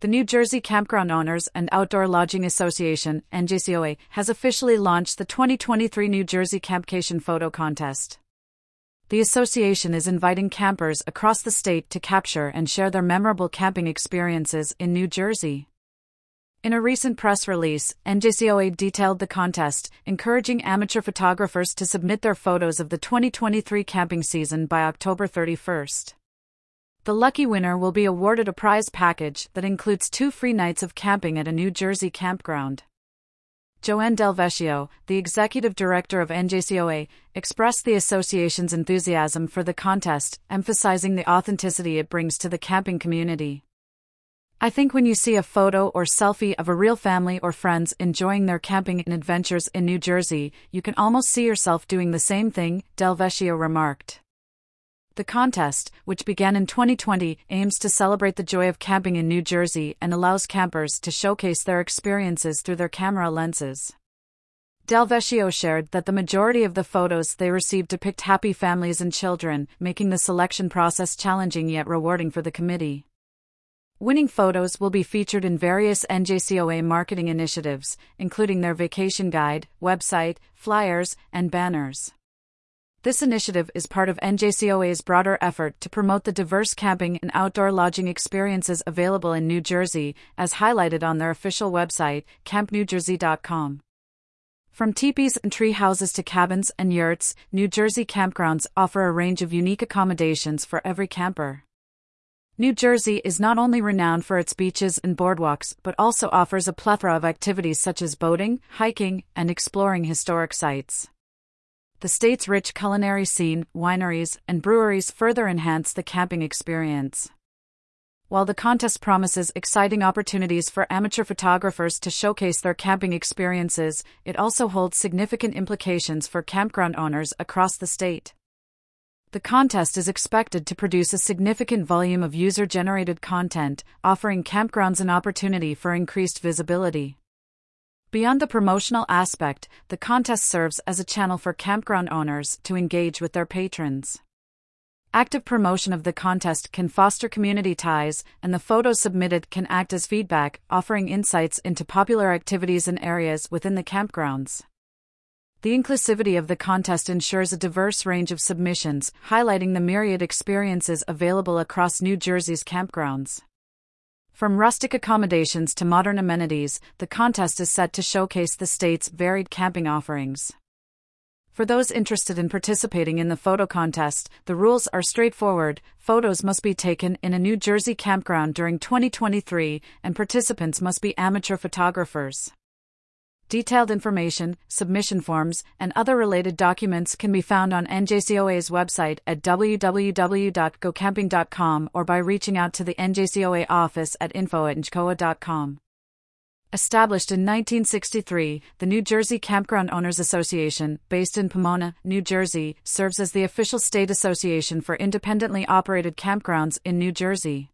The New Jersey Campground Owners and Outdoor Lodging Association, NJCOA, has officially launched the 2023 New Jersey Campcation Photo Contest. The association is inviting campers across the state to capture and share their memorable camping experiences in New Jersey. In a recent press release, NJCOA detailed the contest, encouraging amateur photographers to submit their photos of the 2023 camping season by October 31st. The lucky winner will be awarded a prize package that includes two free nights of camping at a New Jersey campground. Joanne Del Vecchio, the executive director of NJCOA, expressed the association's enthusiasm for the contest, emphasizing the authenticity it brings to the camping community. I think when you see a photo or selfie of a real family or friends enjoying their camping and adventures in New Jersey, you can almost see yourself doing the same thing, Del Vecchio remarked. The contest, which began in 2020, aims to celebrate the joy of camping in New Jersey and allows campers to showcase their experiences through their camera lenses. Del Vecchio shared that the majority of the photos they received depict happy families and children, making the selection process challenging yet rewarding for the committee. Winning photos will be featured in various NJCOA marketing initiatives, including their vacation guide, website, flyers, and banners. This initiative is part of NJCOA's broader effort to promote the diverse camping and outdoor lodging experiences available in New Jersey, as highlighted on their official website, campnewjersey.com. From teepees and tree houses to cabins and yurts, New Jersey campgrounds offer a range of unique accommodations for every camper. New Jersey is not only renowned for its beaches and boardwalks, but also offers a plethora of activities such as boating, hiking, and exploring historic sites the state's rich culinary scene, wineries, and breweries further enhance the camping experience. While the contest promises exciting opportunities for amateur photographers to showcase their camping experiences, it also holds significant implications for campground owners across the state. The contest is expected to produce a significant volume of user generated content, offering campgrounds an opportunity for increased visibility. Beyond the promotional aspect, the contest serves as a channel for campground owners to engage with their patrons. Active promotion of the contest can foster community ties, and the photos submitted can act as feedback, offering insights into popular activities and areas within the campgrounds. The inclusivity of the contest ensures a diverse range of submissions, highlighting the myriad experiences available across New Jersey's campgrounds. From rustic accommodations to modern amenities, the contest is set to showcase the state's varied camping offerings. For those interested in participating in the photo contest, the rules are straightforward. Photos must be taken in a New Jersey campground during 2023, and participants must be amateur photographers. Detailed information, submission forms, and other related documents can be found on NJCOA's website at www.gocamping.com or by reaching out to the NJCOA office at info@njcoa.com. Established in 1963, the New Jersey Campground Owners Association, based in Pomona, New Jersey, serves as the official state association for independently operated campgrounds in New Jersey.